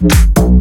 Boom.